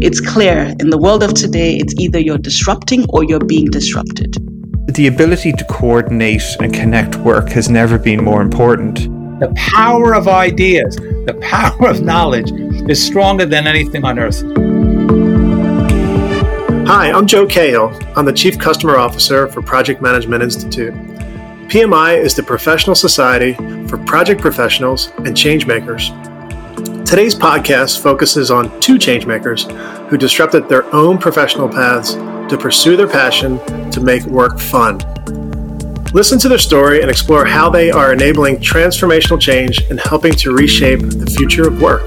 it's clear in the world of today, it's either you're disrupting or you're being disrupted. The ability to coordinate and connect work has never been more important. The power of ideas, the power of knowledge is stronger than anything on earth. Hi, I'm Joe Cahill. I'm the Chief Customer Officer for Project Management Institute. PMI is the professional society for project professionals and changemakers. Today's podcast focuses on two changemakers who disrupted their own professional paths to pursue their passion to make work fun. Listen to their story and explore how they are enabling transformational change and helping to reshape the future of work.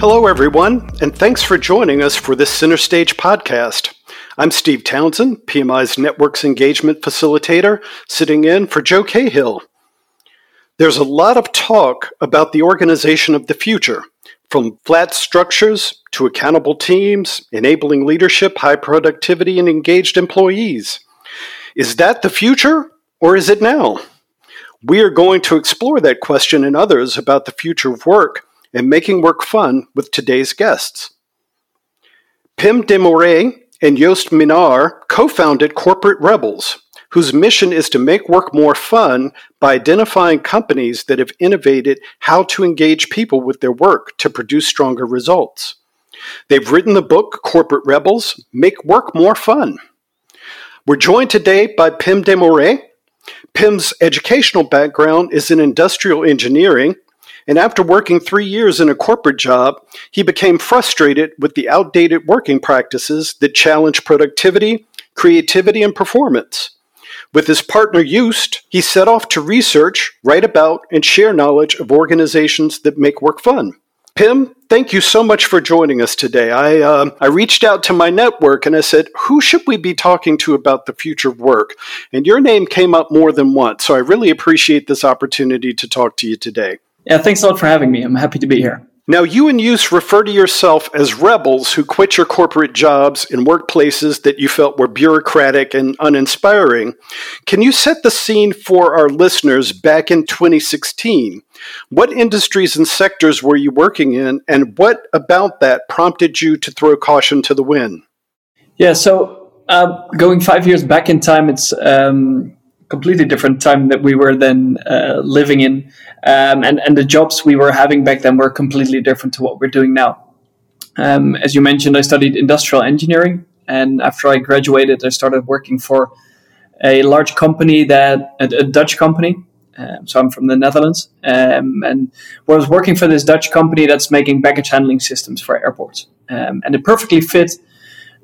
Hello, everyone, and thanks for joining us for this Center Stage podcast. I'm Steve Townsend, PMI's Networks Engagement Facilitator, sitting in for Joe Cahill. There's a lot of talk about the organization of the future, from flat structures to accountable teams, enabling leadership, high productivity, and engaged employees. Is that the future, or is it now? We are going to explore that question and others about the future of work and making work fun with today's guests. Pim de Morree and Joost Minnaar co founded Corporate Rebels, whose mission is to make work more fun by identifying companies that have innovated how to engage people with their work to produce stronger results. They've written the book Corporate Rebels Make Work More Fun. We're joined today by Pim de Morree. Pim's educational background is in industrial engineering and after working three years in a corporate job, he became frustrated with the outdated working practices that challenge productivity, creativity, and performance. With his partner Joost, he set off to research, write about, and share knowledge of organizations that make work fun. Pim, thank you so much for joining us today. I uh, I reached out to my network and I said, who should we be talking to about the future of work? And your name came up more than once, so I really appreciate this opportunity to talk to you today. Yeah, thanks a lot for having me. I'm happy to be here. Now, you and Joost refer to yourself as rebels who quit your corporate jobs in workplaces that you felt were bureaucratic and uninspiring. Can you set the scene for our listeners back in 2016? What industries and sectors were you working in, and what about that prompted you to throw caution to the wind? Yeah, so uh, going five years back in time, it's um, completely different time that we were then uh, living in, um, and and the jobs we were having back then were completely different to what we're doing now. Um, as you mentioned, I studied industrial engineering, and after I graduated, I started working for a large company that a, a Dutch company. Um, so I'm from the Netherlands, um, and was working for this Dutch company that's making baggage handling systems for airports, um, and it perfectly fit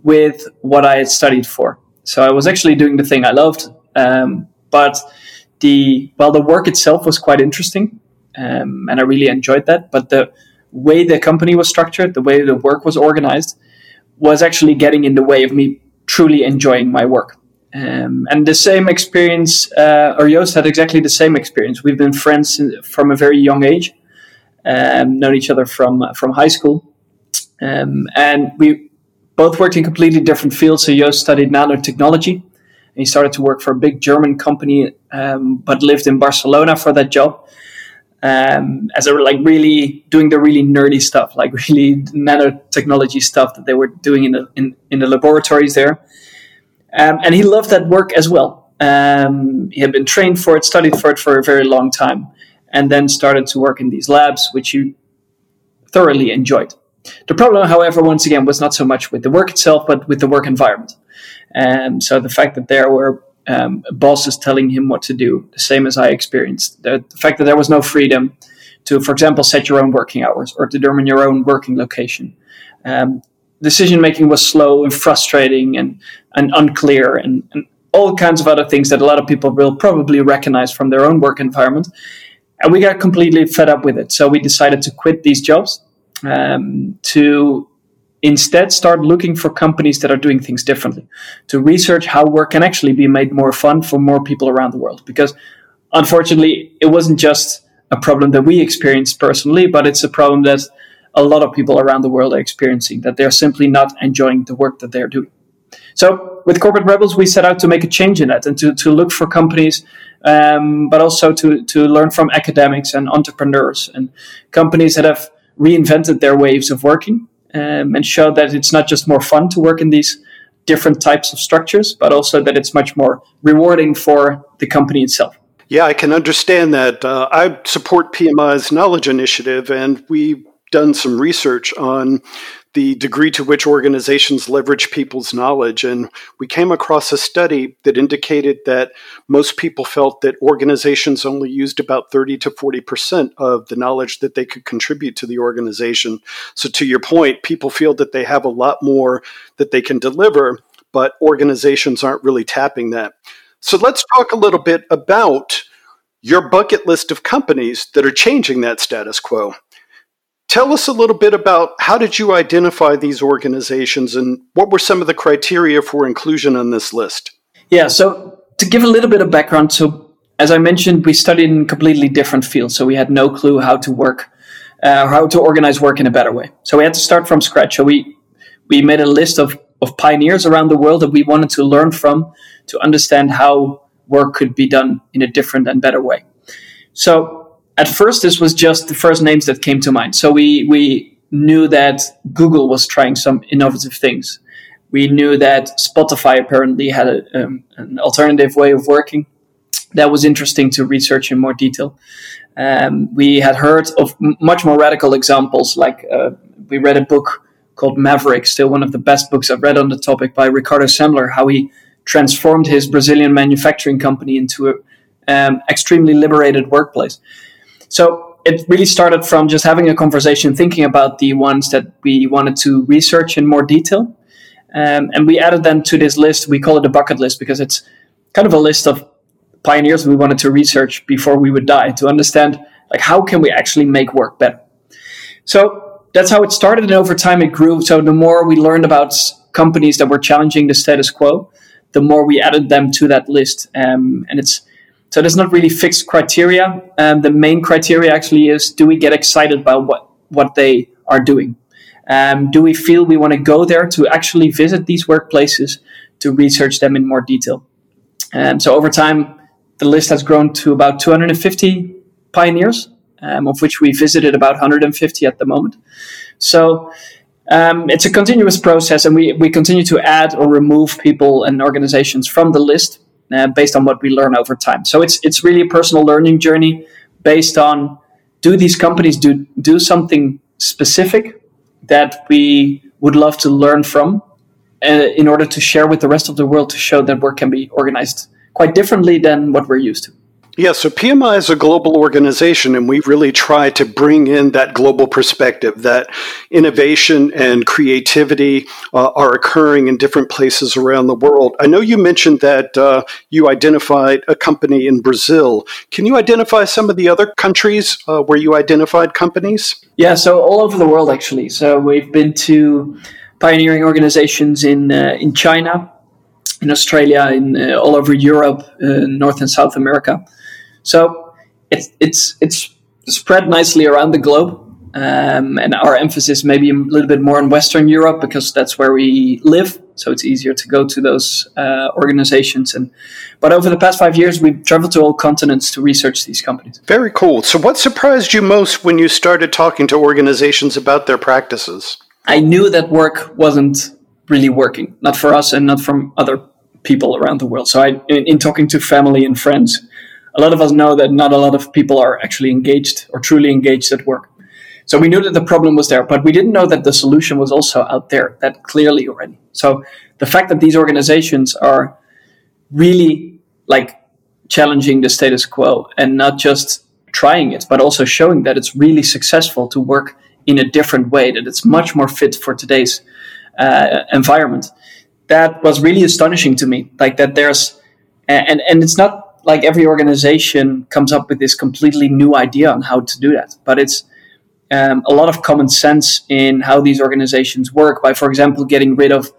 with what I had studied for. So I was actually doing the thing I loved, um, but the well, the work itself was quite interesting, um, and I really enjoyed that. But the way the company was structured, the way the work was organized, was actually getting in the way of me truly enjoying my work. Um, and the same experience, uh, or Joost had exactly the same experience. We've been friends from a very young age, um, known each other from from high school, um, and we both worked in completely different fields. So Joost studied nanotechnology, he started to work for a big German company, um, but lived in Barcelona for that job. Um, as a like really doing the really nerdy stuff, like really nanotechnology stuff that they were doing in the in, in the laboratories there. Um, and he loved that work as well. Um, he had been trained for it, studied for it for a very long time, and then started to work in these labs, which he thoroughly enjoyed. The problem, however, once again, was not so much with the work itself, but with the work environment. And so the fact that there were um, bosses telling him what to do, the same as I experienced, the, the fact that there was no freedom to, for example, set your own working hours or determine your own working location. Um, decision making was slow and frustrating and, and unclear and, and all kinds of other things that a lot of people will probably recognize from their own work environment. And we got completely fed up with it. So we decided to quit these jobs um, to Instead, start looking for companies that are doing things differently to research how work can actually be made more fun for more people around the world. Because unfortunately, it wasn't just a problem that we experienced personally, but it's a problem that a lot of people around the world are experiencing, that they're simply not enjoying the work that they're doing. So, with Corporate Rebels, we set out to make a change in that and to, to look for companies, um, but also to, to learn from academics and entrepreneurs and companies that have reinvented their ways of working um, and show that it's not just more fun to work in these different types of structures, but also that it's much more rewarding for the company itself. Yeah, I can understand that. Uh, I support PMI's knowledge initiative, and we've done some research on the degree to which organizations leverage people's knowledge. And we came across a study that indicated that most people felt that organizations only used about 30 to 40% of the knowledge that they could contribute to the organization. So, to your point, people feel that they have a lot more that they can deliver, but organizations aren't really tapping that. So, let's talk a little bit about your bucket list of companies that are changing that status quo. Tell us a little bit about how did you identify these organizations and what were some of the criteria for inclusion on this list? Yeah, so to give a little bit of background, so as I mentioned, we studied in completely different fields, so we had no clue how to work, uh, how to organize work in a better way. So we had to start from scratch. So we we made a list of of pioneers around the world that we wanted to learn from to understand how work could be done in a different and better way. So at first this was just the first names that came to mind. So we we knew that Google was trying some innovative things. We knew that Spotify apparently had a, um, an alternative way of working that was interesting to research in more detail. Um, we had heard of m- much more radical examples, like uh, we read a book called Maverick, still one of the best books I've read on the topic by Ricardo Semler, how he transformed his Brazilian manufacturing company into an um, extremely liberated workplace. So it really started from just having a conversation, thinking about the ones that we wanted to research in more detail. Um, and we added them to this list. We call it a bucket list because it's kind of a list of pioneers we wanted to research before we would die to understand like how can we actually make work better. So that's how it started, and over time it grew. So the more we learned about companies that were challenging the status quo, the more we added them to that list. Um, and it's so there's not really fixed criteria. Um, the main criteria actually is: do we get excited about what what they are doing? Um, do we feel we want to go there to actually visit these workplaces to research them in more detail? And so over time, the list has grown to about 250 pioneers, um, of which we visited about 150 at the moment. So um, it's a continuous process, and we, we continue to add or remove people and organizations from the list uh, based on what we learn over time. So it's it's really a personal learning journey based on do these companies do do something specific that we would love to learn from uh, in order to share with the rest of the world to show that work can be organized quite differently than what we're used to. Yeah, so PMI is a global organization, and we really try to bring in that global perspective that innovation and creativity uh, are occurring in different places around the world. I know you mentioned that uh, you identified a company in Brazil. Can you identify some of the other countries uh, where you identified companies? Yeah, so all over the world, actually. So we've been to pioneering organizations in, uh, in China, in Australia, in uh, all over Europe, uh, North and South America. So it's it's it's spread nicely around the globe. Um, and our emphasis maybe a little bit more in Western Europe because that's where we live. So it's easier to go to those uh, organizations. And but over the past five years, we've traveled to all continents to research these companies. Very cool. So what surprised you most when you started talking to organizations about their practices? I knew that work wasn't really working, not for us and not from other people around the world. So I, in, in talking to family and friends, a lot of us know that not a lot of people are actually engaged or truly engaged at work. So we knew that the problem was there, but we didn't know that the solution was also out there that clearly already. So the fact that these organizations are really like challenging the status quo and not just trying it, but also showing that it's really successful to work in a different way, that it's much more fit for today's uh, environment. That was really astonishing to me. Like that there's, and, and it's not like every organization comes up with this completely new idea on how to do that. But it's um, a lot of common sense in how these organizations work by, for example, getting rid of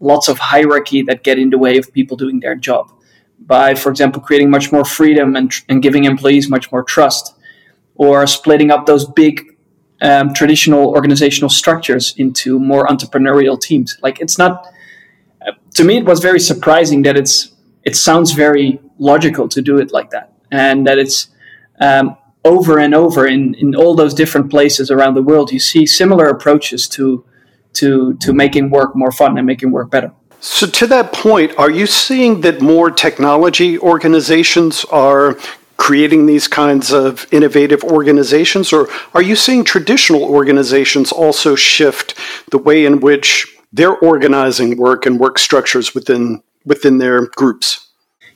lots of hierarchy that get in the way of people doing their job. By, for example, creating much more freedom and, and giving employees much more trust, or splitting up those big um, traditional organizational structures into more entrepreneurial teams. Like it's not. Uh, to me, it was very surprising that it's. It sounds very logical to do it like that, and that it's um, over and over in in all those different places around the world. You see similar approaches to to to making work more fun and making work better. So, to that point, are you seeing that more technology organizations are creating these kinds of innovative organizations, or are you seeing traditional organizations also shift the way in which they're organizing work and work structures within within their groups?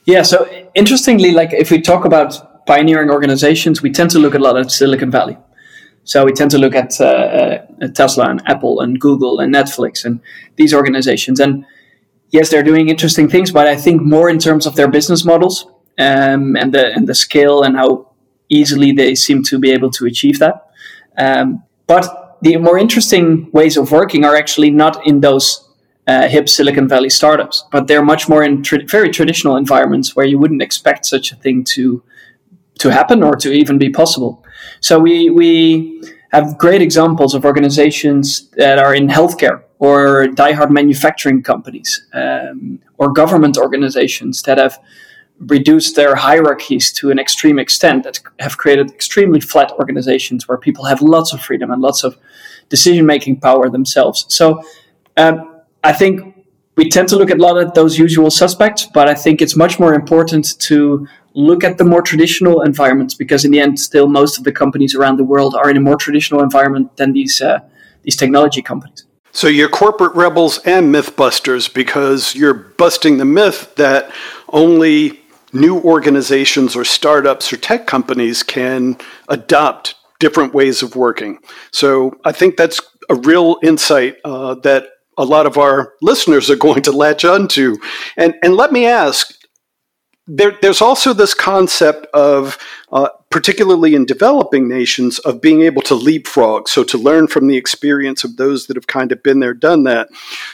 Yeah. So interestingly, like if we talk about pioneering organizations, we tend to look a lot at Silicon Valley. So we tend to look at uh, uh, Tesla and Apple and Google and Netflix and these organizations. And yes, they're doing interesting things, but I think more in terms of their business models um, and the and the scale and how easily they seem to be able to achieve that. Um, but the more interesting ways of working are actually not in those uh, hip Silicon Valley startups, but they're much more in tra- very traditional environments where you wouldn't expect such a thing to to happen or to even be possible. So we we have great examples of organizations that are in healthcare or diehard manufacturing companies um, or government organizations that have reduced their hierarchies to an extreme extent that have created extremely flat organizations where people have lots of freedom and lots of decision making power themselves. So um, I think we tend to look at a lot of those usual suspects, but I think it's much more important to look at the more traditional environments because in the end, still most of the companies around the world are in a more traditional environment than these uh, these technology companies. So you're corporate rebels and mythbusters because you're busting the myth that only new organizations or startups or tech companies can adopt different ways of working. So I think that's a real insight uh, that a lot of our listeners are going to latch onto. And and let me ask, there, there's also this concept of, uh, particularly in developing nations, of being able to leapfrog. So to learn from the experience of those that have kind of been there, done that,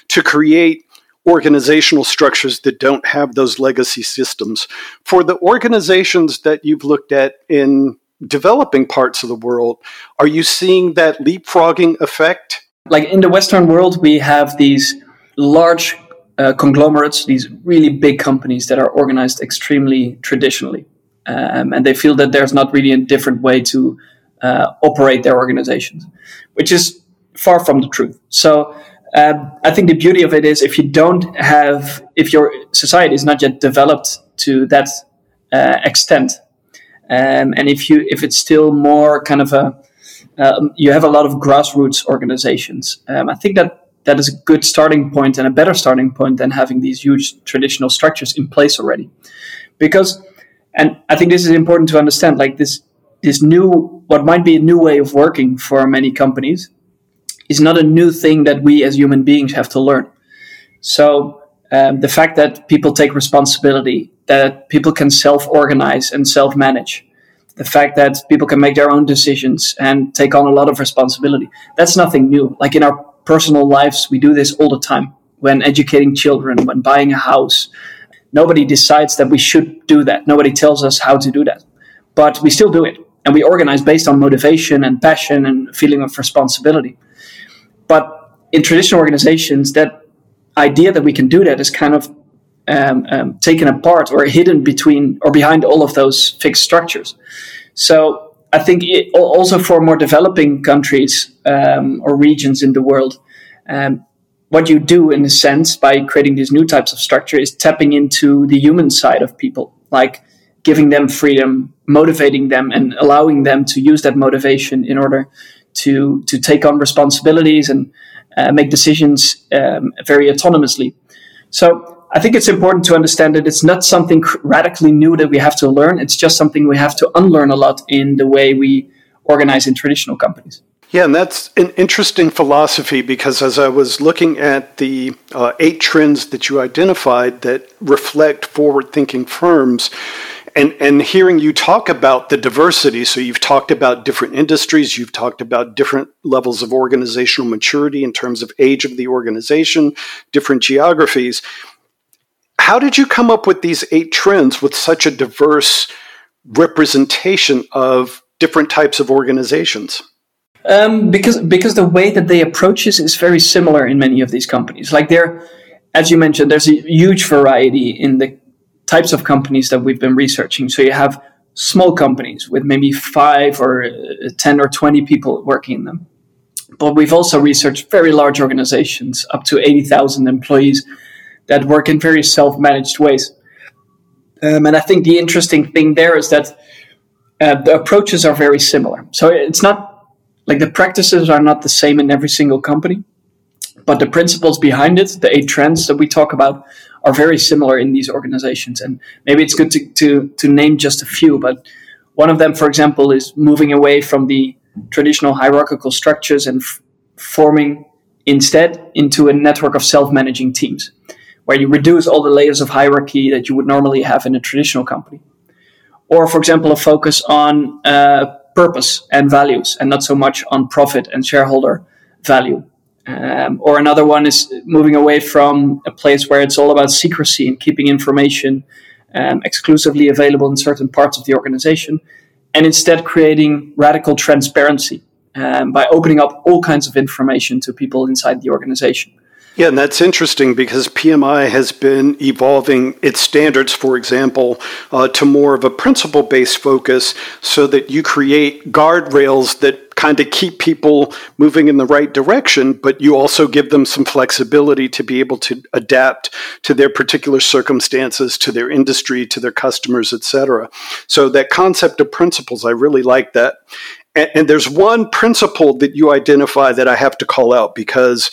to create organizational structures that don't have those legacy systems. For the organizations that you've looked at in developing parts of the world, are you seeing that leapfrogging effect? Like in the Western world, we have these large uh, conglomerates, these really big companies that are organized extremely traditionally. Um, and they feel that there's not really a different way to uh, operate their organizations, which is far from the truth. So um, I think the beauty of it is if you don't have, if your society is not yet developed to that uh, extent, um, and if you if it's still more kind of a um, you have a lot of grassroots organizations. Um, I think that that is a good starting point and a better starting point than having these huge traditional structures in place already. Because, and I think this is important to understand, like this, this new, what might be a new way of working for many companies is not a new thing that we as human beings have to learn. So um, the fact that people take responsibility, that people can self-organize and self-manage, the fact that people can make their own decisions and take on a lot of responsibility, that's nothing new. Like in our personal lives, we do this all the time. When educating children, when buying a house, nobody decides that we should do that. Nobody tells us how to do that. But we still do it. And we organize based on motivation and passion and feeling of responsibility. But in traditional organizations, that idea that we can do that is kind of um, um, taken apart or hidden between or behind all of those fixed structures. So I think it, also for more developing countries um, or regions in the world, um, what you do in a sense by creating these new types of structure is tapping into the human side of people, like giving them freedom, motivating them, and allowing them to use that motivation in order to to take on responsibilities and uh, make decisions um, very autonomously. So I think it's important to understand that it's not something radically new that we have to learn. It's just something we have to unlearn a lot in the way we organize in traditional companies. Yeah, and that's an interesting philosophy because as I was looking at the uh, eight trends that you identified that reflect forward thinking firms, and, and hearing you talk about the diversity, so you've talked about different industries, you've talked about different levels of organizational maturity in terms of age of the organization, different geographies. How did you come up with these eight trends with such a diverse representation of different types of organizations? Um, because because the way that they approach this is very similar in many of these companies. Like there, as you mentioned, there's a huge variety in the types of companies that we've been researching. So you have small companies with maybe five or uh, ten or twenty people working in them, but we've also researched very large organizations, up to 80,000 employees, that work in very self managed ways. Um, and I think the interesting thing there is that uh, the approaches are very similar. So it's not like the practices are not the same in every single company, but the principles behind it, the eight trends that we talk about, are very similar in these organizations. And maybe it's good to, to, to name just a few, but one of them, for example, is moving away from the traditional hierarchical structures and f- forming instead into a network of self managing teams where you reduce all the layers of hierarchy that you would normally have in a traditional company. Or, for example, a focus on uh, purpose and values and not so much on profit and shareholder value. Um, or another one is moving away from a place where it's all about secrecy and keeping information um, exclusively available in certain parts of the organization, and instead creating radical transparency um, by opening up all kinds of information to people inside the organization. Yeah, and that's interesting because PMI has been evolving its standards, for example, uh, to more of a principle based focus so that you create guardrails that kind of keep people moving in the right direction, but you also give them some flexibility to be able to adapt to their particular circumstances, to their industry, to their customers, et cetera. So that concept of principles, I really like that. And, and there's one principle that you identify that I have to call out because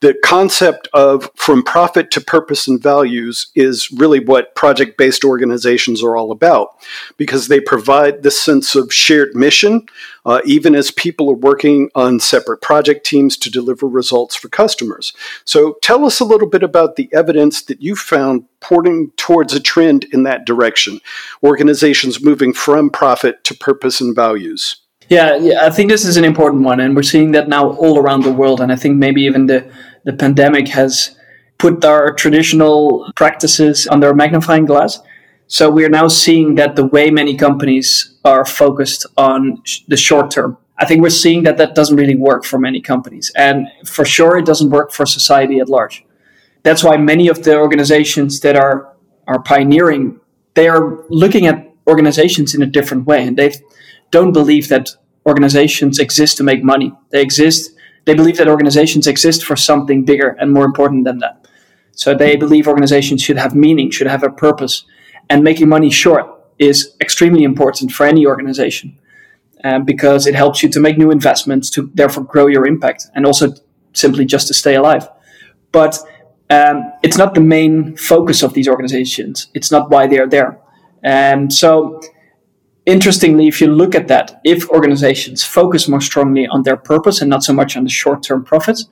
the concept of from profit to purpose and values is really what project based organizations are all about because they provide this sense of shared mission, uh, even as people are working on separate project teams to deliver results for customers. So, tell us a little bit about the evidence that you found pointing towards a trend in that direction organizations moving from profit to purpose and values. Yeah, yeah, I think this is an important one, and we're seeing that now all around the world. And I think maybe even the the pandemic has put our traditional practices under a magnifying glass. So we're now seeing that the way many companies are focused on sh- the short term. I think we're seeing that that doesn't really work for many companies, and for sure, it doesn't work for society at large. That's why many of the organizations that are are pioneering, they are looking at organizations in a different way, and they don't believe that organizations exist to make money. They exist, they believe that organizations exist for something bigger and more important than that. So they believe organizations should have meaning, should have a purpose. And making money short is extremely important for any organization um, because it helps you to make new investments, to therefore grow your impact, and also simply just to stay alive. But um, it's not the main focus of these organizations. It's not why they are there. And so interestingly, if you look at that, if organizations focus more strongly on their purpose and not so much on the short term profits,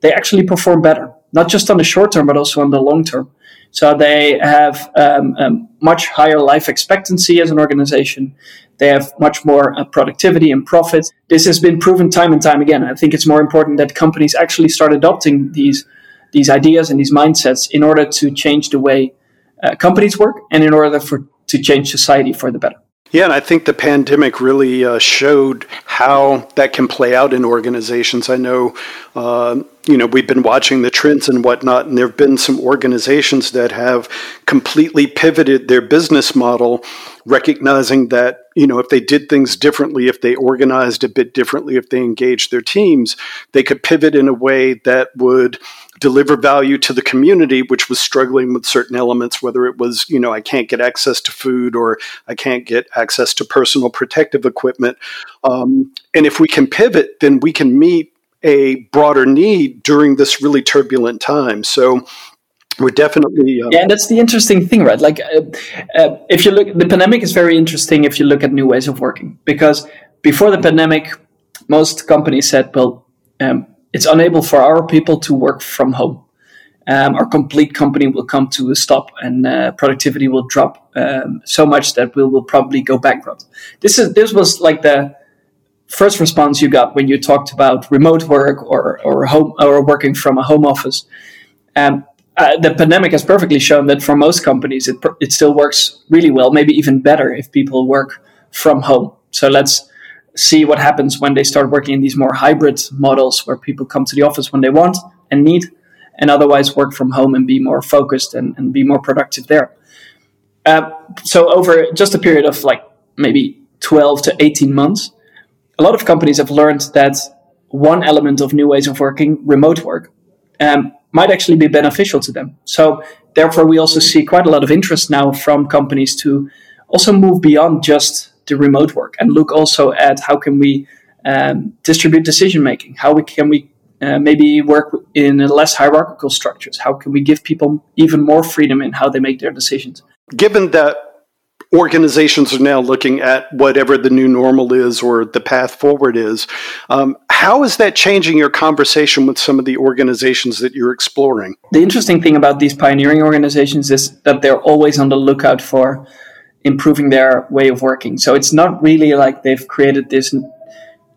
they actually perform better, not just on the short term, but also on the long term. So they have um, um, much higher life expectancy as an organization. They have much more uh, productivity and profit. This has been proven time and time again. I think it's more important that companies actually start adopting these these ideas and these mindsets in order to change the way uh, companies work and in order for to change society for the better. Yeah, and I think the pandemic really uh, showed how that can play out in organizations. I know, uh, you know, we've been watching the trends and whatnot, and there have been some organizations that have completely pivoted their business model, recognizing that, you know, if they did things differently, if they organized a bit differently, if they engaged their teams, they could pivot in a way that would deliver value to the community, which was struggling with certain elements, whether it was, you know, I can't get access to food or I can't get access to personal protective equipment. Um, and if we can pivot, then we can meet a broader need during this really turbulent time. So we're definitely uh, yeah and that's the interesting thing right like uh, uh, if you look the pandemic is very interesting if you look at new ways of working because before the pandemic most companies said well um, it's unable for our people to work from home. Um, our complete company will come to a stop and uh, productivity will drop um, so much that we will probably go bankrupt. This is this was like the first response you got when you talked about remote work or or home or working from a home office. Um, uh, the pandemic has perfectly shown that for most companies it it still works really well, maybe even better if people work from home. So let's see what happens when they start working in these more hybrid models where people come to the office when they want and need and otherwise work from home and be more focused and, and be more productive there. Uh, so over just a period of like maybe 12 to 18 months, a lot of companies have learned that one element of new ways of working, remote work, um, might actually be beneficial to them. So therefore, we also see quite a lot of interest now from companies to also move beyond just the remote work and look also at how can we um, distribute decision making, how we can we uh, maybe work in less hierarchical structures, how can we give people even more freedom in how they make their decisions. Given that organizations are now looking at whatever the new normal is or the path forward is. Um, how is that changing your conversation with some of the organizations that you're exploring? The interesting thing about these pioneering organizations is that they're always on the lookout for improving their way of working. So it's not really like they've created this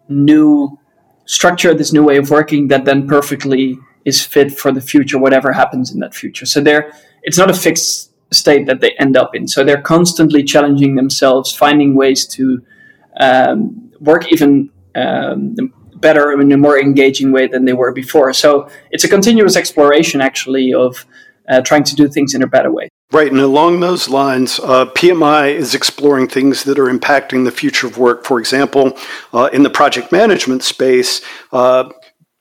new structure, this new way of working that then perfectly is fit for the future, whatever happens in that future. So there, it's not a fixed state that they end up in. So they're constantly challenging themselves, finding ways to um, work even um, better in a more engaging way than they were before. So it's a continuous exploration, actually, of uh, trying to do things in a better way. Right, and along those lines, uh, PMI is exploring things that are impacting the future of work. For example, uh, in the project management space, uh,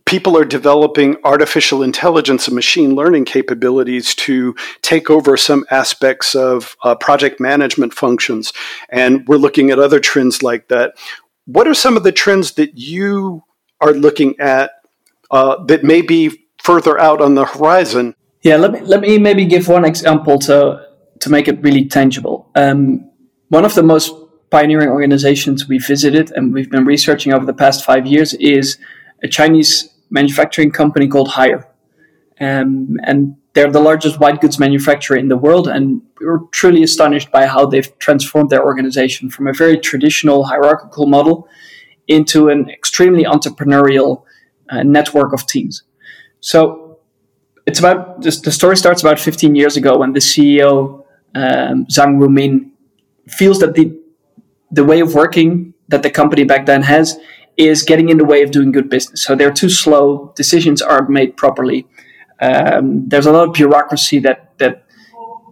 people are developing artificial intelligence and machine learning capabilities to take over some aspects of uh, project management functions. And we're looking at other trends like that. What are some of the trends that you are looking at uh, that may be further out on the horizon? Yeah, let me, let me maybe give one example to, to make it really tangible. Um, one of the most pioneering organizations we visited and we've been researching over the past five years is a Chinese manufacturing company called Haier, Um, and they're the largest white goods manufacturer in the world. And we were truly astonished by how they've transformed their organization from a very traditional hierarchical model into an extremely entrepreneurial uh, network of teams. So it's about the story starts about 15 years ago when the CEO um, Zhang Ruimin feels that the the way of working that the company back then has is getting in the way of doing good business. So they're too slow. Decisions aren't made properly. Um, there's a lot of bureaucracy that that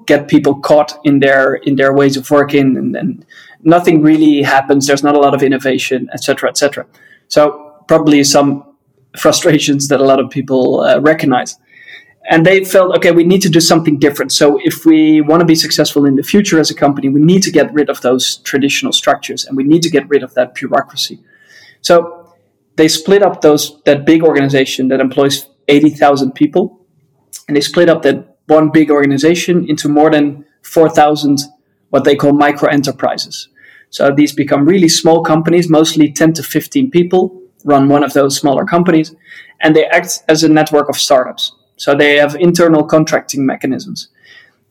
get people caught in their in their ways of working, and, and nothing really happens. There's not a lot of innovation, etc., etc. So probably some frustrations that a lot of people uh, recognize. And they felt, okay, we need to do something different. So if we want to be successful in the future as a company, we need to get rid of those traditional structures and we need to get rid of that bureaucracy. So they split up those that big organization that employs 80,000 people, and they split up that one big organization into more than 4,000 what they call micro enterprises. So these become really small companies, mostly 10 to 15 people, run one of those smaller companies, and they act as a network of startups. So they have internal contracting mechanisms.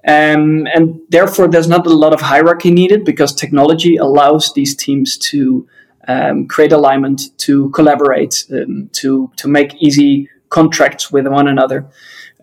Um, and therefore, there's not a lot of hierarchy needed because technology allows these teams to um, create alignment, to collaborate, um, to to make easy contracts with one another.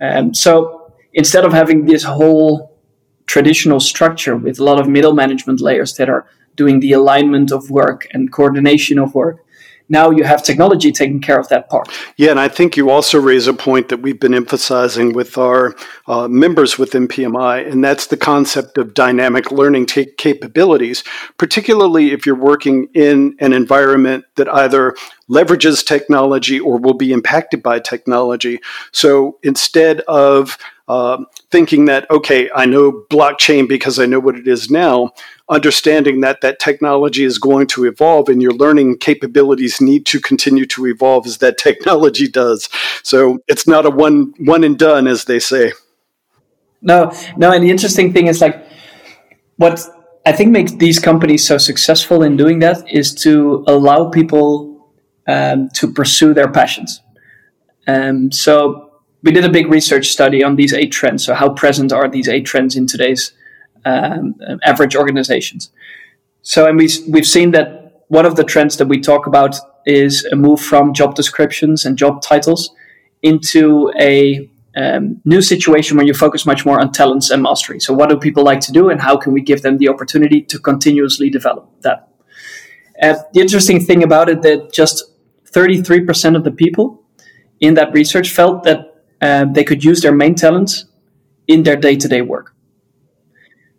Um, so instead of having this whole traditional structure with a lot of middle management layers that are doing the alignment of work and coordination of work, now you have technology taking care of that part. Yeah, and I think you also raise a point that we've been emphasizing with our uh, members within PMI, and that's the concept of dynamic learning t- capabilities, particularly if you're working in an environment that either leverages technology or will be impacted by technology. So instead of uh, thinking that, okay, I know blockchain because I know what it is now, understanding that that technology is going to evolve and your learning capabilities need to continue to evolve as that technology does. So it's not a one one and done, as they say. No, no, and the interesting thing is like what I think makes these companies so successful in doing that is to allow people um, to pursue their passions. Um, so we did a big research study on these eight trends. So how present are these eight trends in today's um, average organizations. So, and we, we've seen that one of the trends that we talk about is a move from job descriptions and job titles into a um, new situation where you focus much more on talents and mastery. So, what do people like to do, and how can we give them the opportunity to continuously develop that? Uh, the interesting thing about it that just 33% of the people in that research felt that uh, they could use their main talents in their day-to-day work.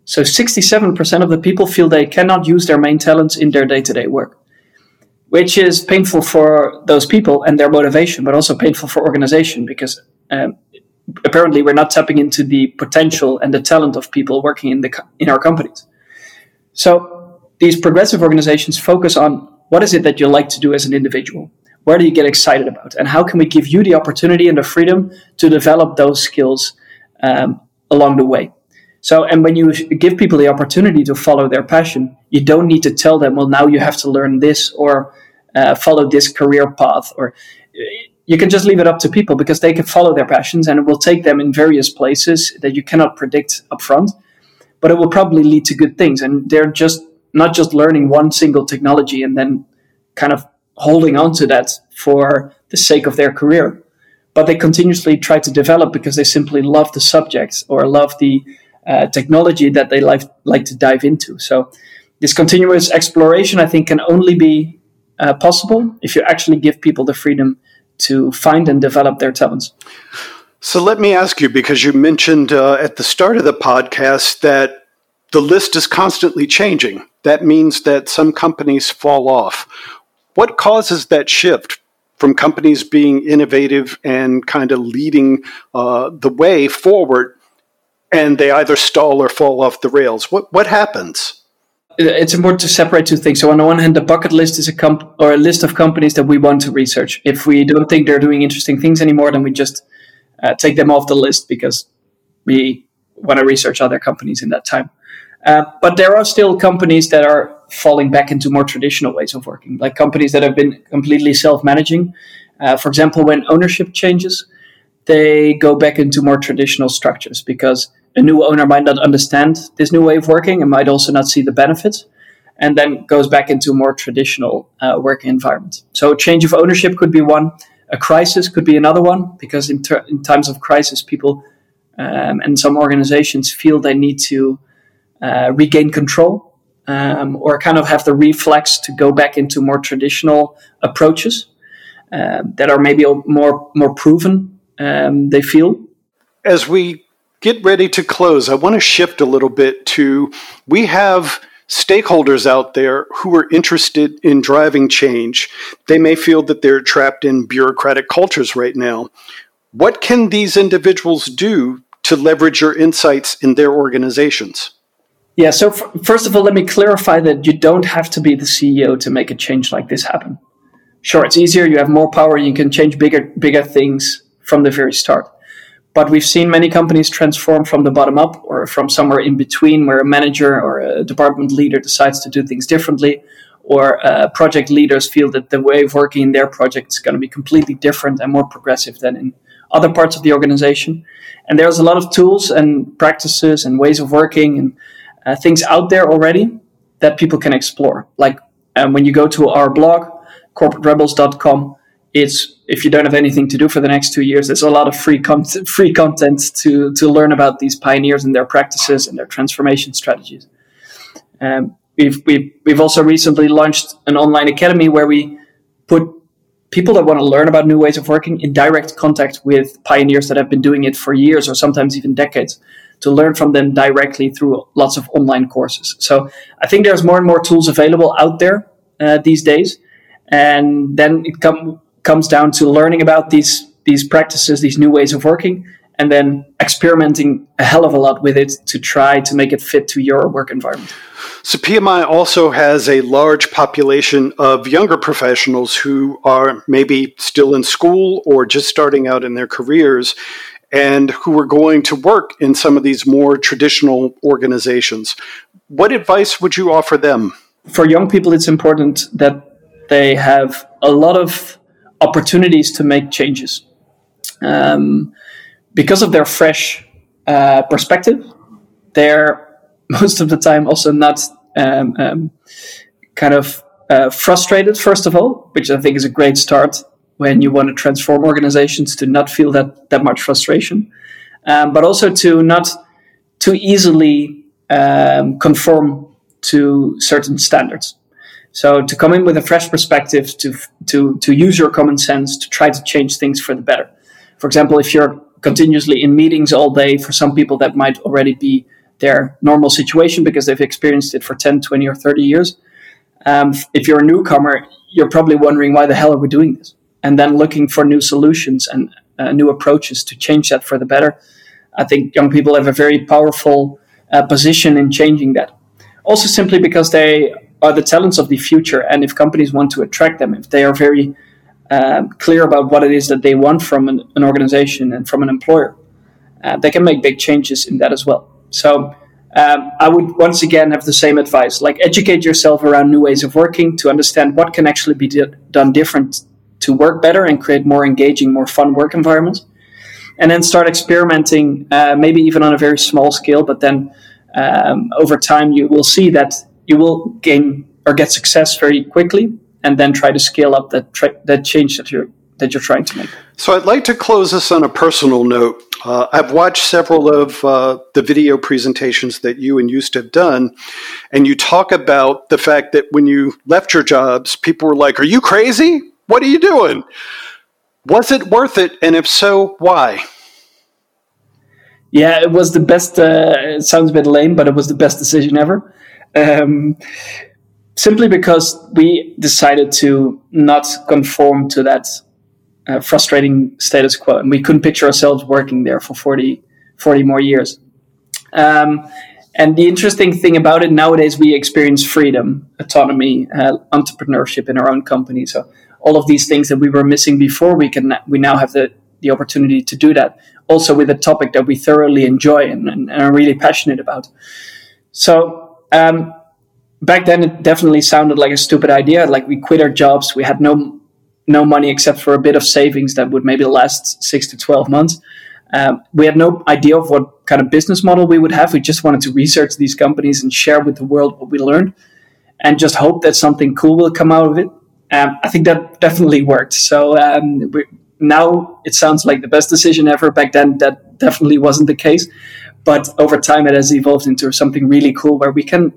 So 67% of the people feel they cannot use their main talents in their day to day work, which is painful for those people and their motivation, but also painful for organization because um, apparently we're not tapping into the potential and the talent of people working in the in our companies. So these progressive organizations focus on what is it that you like to do as an individual? Where do you get excited about? And how can we give you the opportunity and the freedom to develop those skills um, along the way? So, and when you give people the opportunity to follow their passion, you don't need to tell them, well, now you have to learn this or uh, follow this career path, or you can just leave it up to people because they can follow their passions and it will take them in various places that you cannot predict upfront, but it will probably lead to good things. And they're just not just learning one single technology and then kind of holding on to that for the sake of their career, but they continuously try to develop because they simply love the subject or love the uh, technology that they like, like to dive into. So this continuous exploration, I think, can only be uh, possible if you actually give people the freedom to find and develop their talents. So let me ask you, because you mentioned uh, at the start of the podcast that the list is constantly changing. That means that some companies fall off. What causes that shift from companies being innovative and kind of leading uh, the way forward and they either stall or fall off the rails. What what happens? It's important to separate two things. So on the one hand, the bucket list is a comp- or a list of companies that we want to research. If we don't think they're doing interesting things anymore, then we just uh, take them off the list because we want to research other companies in that time. Uh, but there are still companies that are falling back into more traditional ways of working, like companies that have been completely self-managing. Uh, for example, when ownership changes, they go back into more traditional structures because a new owner might not understand this new way of working and might also not see the benefits and then goes back into a more traditional uh, working environment. So, change of ownership could be one. A crisis could be another one because in, ter- in times of crisis, people um, and some organizations feel they need to uh, regain control um, or kind of have the reflex to go back into more traditional approaches uh, that are maybe more more proven um, they feel. As we get ready to close, I want to shift a little bit to we have stakeholders out there who are interested in driving change. They may feel that they're trapped in bureaucratic cultures right now. What can these individuals do to leverage your insights in their organizations? Yeah, so f- first of all, let me clarify that you don't have to be the CEO to make a change like this happen. Sure, it's easier, you have more power, you can change bigger bigger things from the very start. But we've seen many companies transform from the bottom up or from somewhere in between where a manager or a department leader decides to do things differently or uh, project leaders feel that the way of working in their project is going to be completely different and more progressive than in other parts of the organization. And there's a lot of tools and practices and ways of working and uh, things out there already that people can explore. Like um, when you go to our blog, corporaterebels.com, it's if you don't have anything to do for the next two years, there's a lot of free content, free content to to learn about these pioneers and their practices and their transformation strategies. Um, we've we've we've also recently launched an online academy where we put people that want to learn about new ways of working in direct contact with pioneers that have been doing it for years or sometimes even decades to learn from them directly through lots of online courses. So I think there's more and more tools available out there uh, these days, and then it come comes down to learning about these these practices, these new ways of working, and then experimenting a hell of a lot with it to try to make it fit to your work environment. So, PMI also has a large population of younger professionals who are maybe still in school or just starting out in their careers and who are going to work in some of these more traditional organizations. What advice would you offer them? For young people, it's important that they have a lot of opportunities to make changes. Um, because of their fresh uh, perspective, they're most of the time also not um, um, kind of uh, frustrated, first of all, which I think is a great start when you want to transform organizations to not feel that, that much frustration, um, but also to not too easily um, conform to certain standards. So to come in with a fresh perspective, to to to use your common sense to try to change things for the better. For example, if you're continuously in meetings all day, for some people that might already be their normal situation because they've experienced it for 10, 20, or 30 years. Um, if you're a newcomer, you're probably wondering why the hell are we doing this, and then looking for new solutions and uh, new approaches to change that for the better. I think young people have a very powerful uh, position in changing that. Also, simply because they are the talents of the future, and if companies want to attract them, if they are very um, clear about what it is that they want from an, an organization and from an employer, uh, they can make big changes in that as well. So um, I would once again have the same advice: like educate yourself around new ways of working to understand what can actually be done different to work better and create more engaging, more fun work environments, and then start experimenting, uh, maybe even on a very small scale. But then um, over time, you will see that you will gain or get success very quickly and then try to scale up that tra- that change that you're that you're trying to make. So I'd like to close this on a personal note. Uh, I've watched several of uh, the video presentations that you and Joost have done, and you talk about the fact that when you left your jobs, people were like, "Are you crazy? What are you doing? Was it worth it? And if so, why?" Yeah, it was the best. Uh, it sounds a bit lame, but it was the best decision ever. Um, simply because we decided to not conform to that uh, frustrating status quo, and we couldn't picture ourselves working there for 40, 40 more years. Um, and the interesting thing about it nowadays, we experience freedom, autonomy, uh, entrepreneurship in our own company. So all of these things that we were missing before, we can we now have the the opportunity to do that. Also with a topic that we thoroughly enjoy and, and, and are really passionate about. So um, back then it definitely sounded like a stupid idea. Like we quit our jobs, we had no no money except for a bit of savings that would maybe last six to twelve months. Um, we had no idea of what kind of business model we would have. We just wanted to research these companies and share with the world what we learned, and just hope that something cool will come out of it. Um, I think that definitely worked. So um, now it sounds like the best decision ever. Back then, that definitely wasn't the case. But over time, it has evolved into something really cool where we can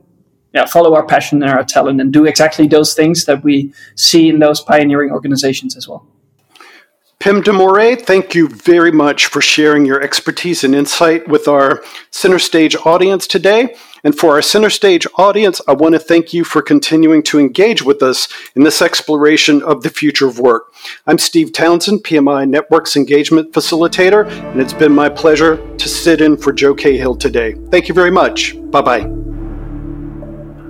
yeah, follow our passion and our talent and do exactly those things that we see in those pioneering organizations as well. Pim de Morree, thank you very much for sharing your expertise and insight with our Center Stage audience today. And for our Center Stage audience, I want to thank you for continuing to engage with us in this exploration of the future of work. I'm Steve Townsend, PMI Networks Engagement Facilitator, and it's been my pleasure to sit in for Joe Cahill today. Thank you very much. Bye bye.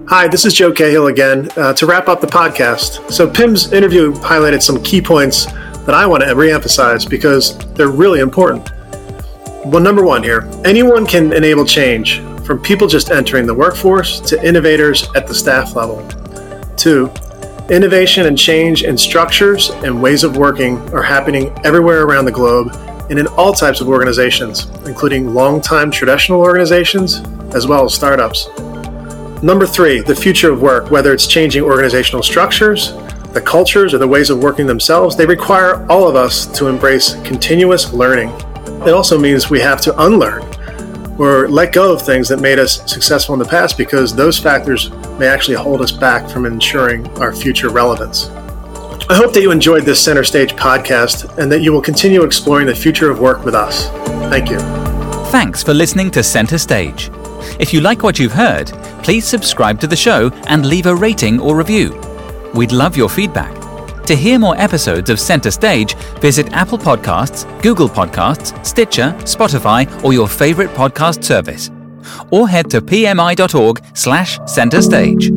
Hi, this is Joe Cahill again. Uh, to wrap up the podcast, so Pim's interview highlighted some key points that I want to reemphasize because they're really important. Well, number one here anyone can enable change, from people just entering the workforce to innovators at the staff level. Two, innovation and change in structures and ways of working are happening everywhere around the globe and in all types of organizations, including long-time traditional organizations as well as startups. Number three, the future of work, whether it's changing organizational structures, the cultures, or the ways of working themselves, they require all of us to embrace continuous learning. It also means we have to unlearn or let go of things that made us successful in the past because those factors may actually hold us back from ensuring our future relevance. I hope that you enjoyed this Center Stage podcast and that you will continue exploring the future of work with us. Thank you. Thanks for listening to Center Stage. If you like what you've heard, please subscribe to the show and leave a rating or review. We'd love your feedback. To hear more episodes of Center Stage, visit Apple Podcasts, Google Podcasts, Stitcher, Spotify, or your favorite podcast service. Or head to pmi.org slash center stage.